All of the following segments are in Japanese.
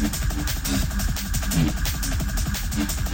thank you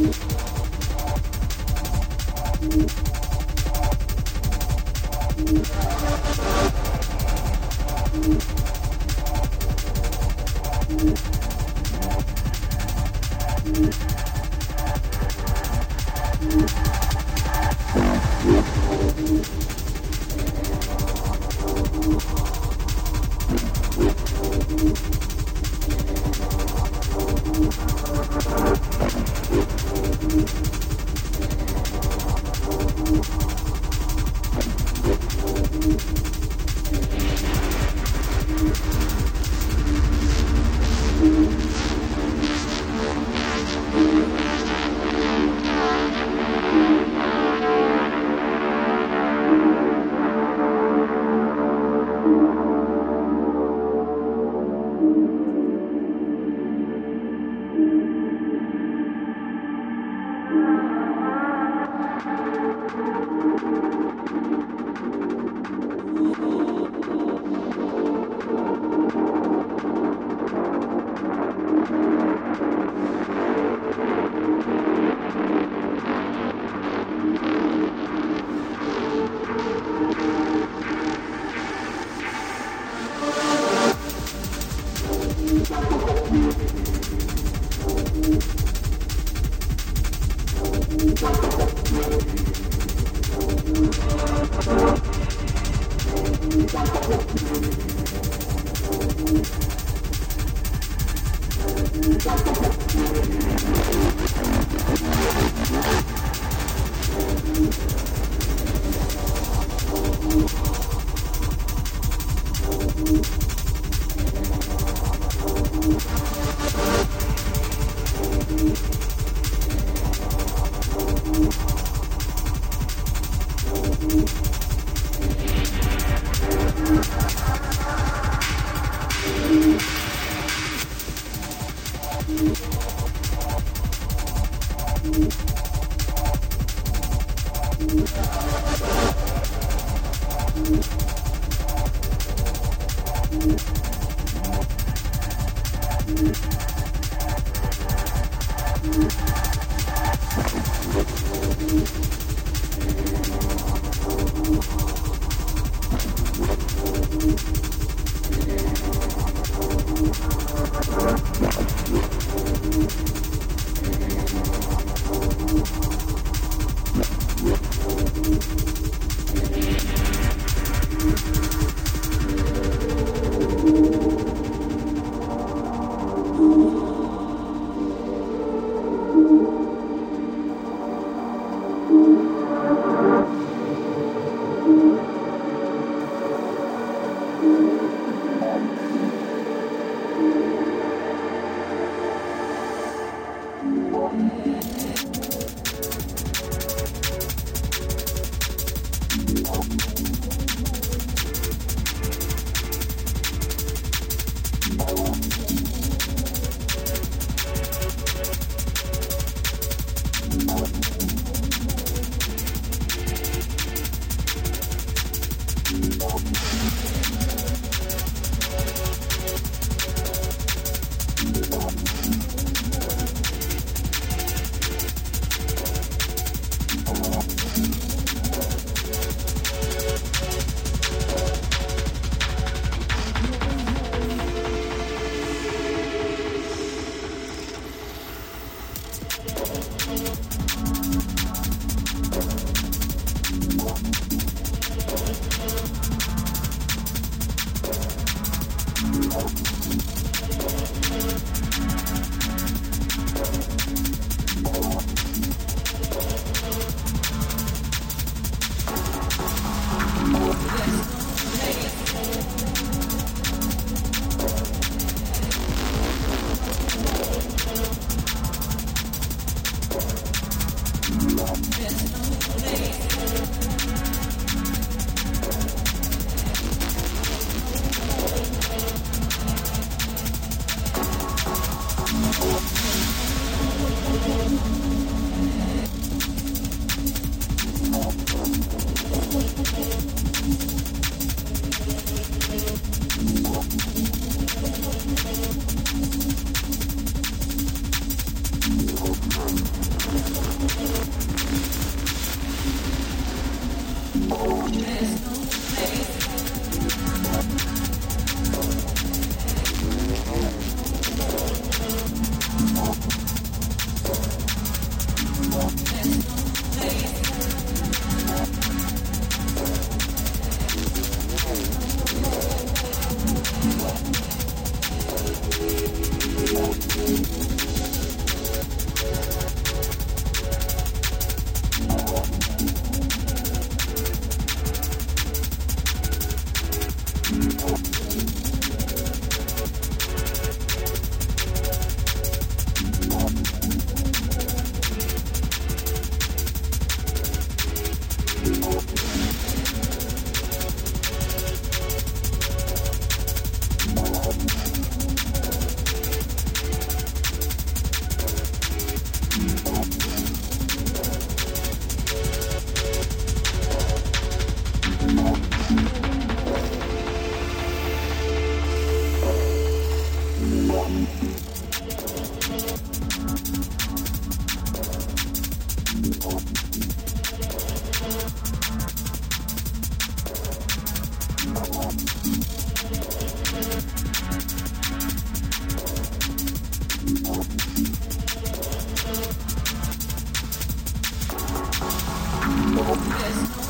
you Música Yes.